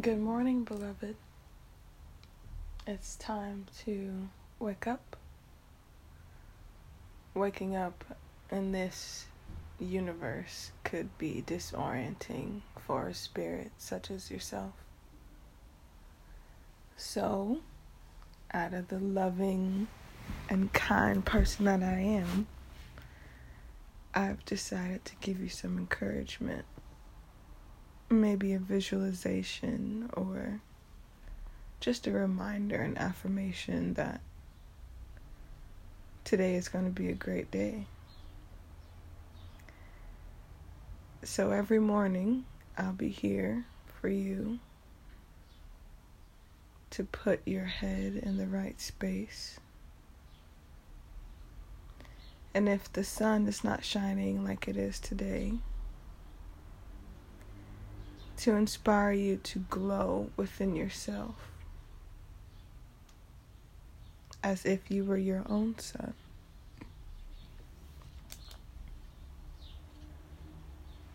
Good morning, beloved. It's time to wake up. Waking up in this universe could be disorienting for a spirit such as yourself. So, out of the loving and kind person that I am, I've decided to give you some encouragement maybe a visualization or just a reminder and affirmation that today is going to be a great day. So every morning, I'll be here for you to put your head in the right space. And if the sun is not shining like it is today, to inspire you to glow within yourself as if you were your own sun.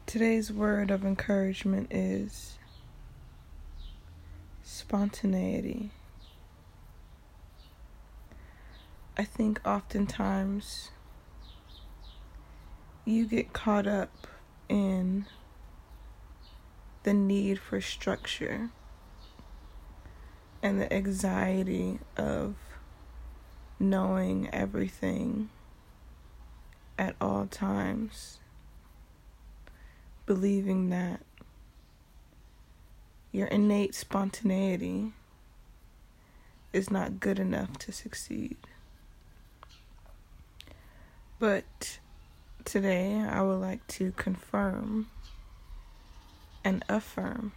Today's word of encouragement is spontaneity. I think oftentimes you get caught up in the need for structure and the anxiety of knowing everything at all times, believing that your innate spontaneity is not good enough to succeed. But today I would like to confirm and affirm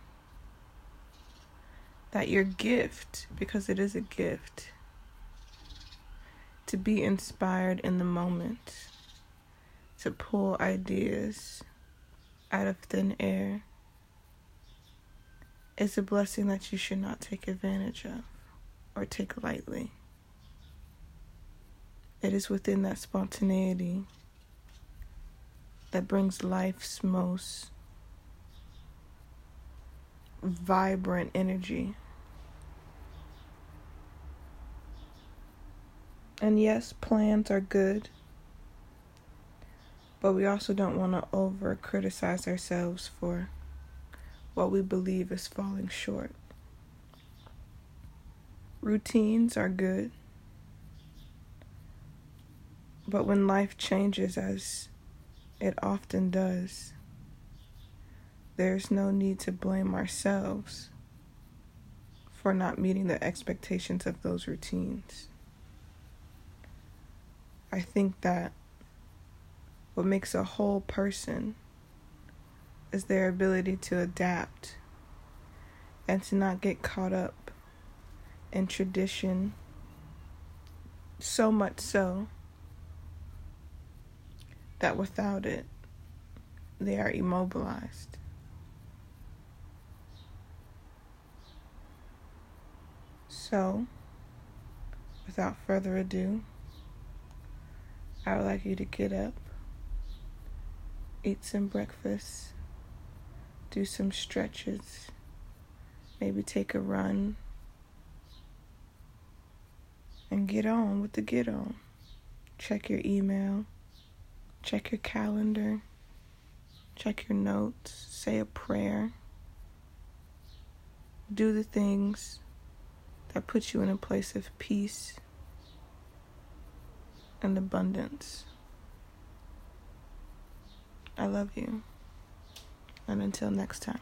that your gift, because it is a gift, to be inspired in the moment, to pull ideas out of thin air, is a blessing that you should not take advantage of or take lightly. It is within that spontaneity that brings life's most vibrant energy. And yes, plans are good, but we also don't want to over criticize ourselves for what we believe is falling short. Routines are good, but when life changes, as it often does, there's no need to blame ourselves for not meeting the expectations of those routines. I think that what makes a whole person is their ability to adapt and to not get caught up in tradition so much so that without it, they are immobilized. So, without further ado, I would like you to get up, eat some breakfast, do some stretches, maybe take a run, and get on with the get on. Check your email, check your calendar, check your notes, say a prayer, do the things that put you in a place of peace and abundance. I love you. And until next time.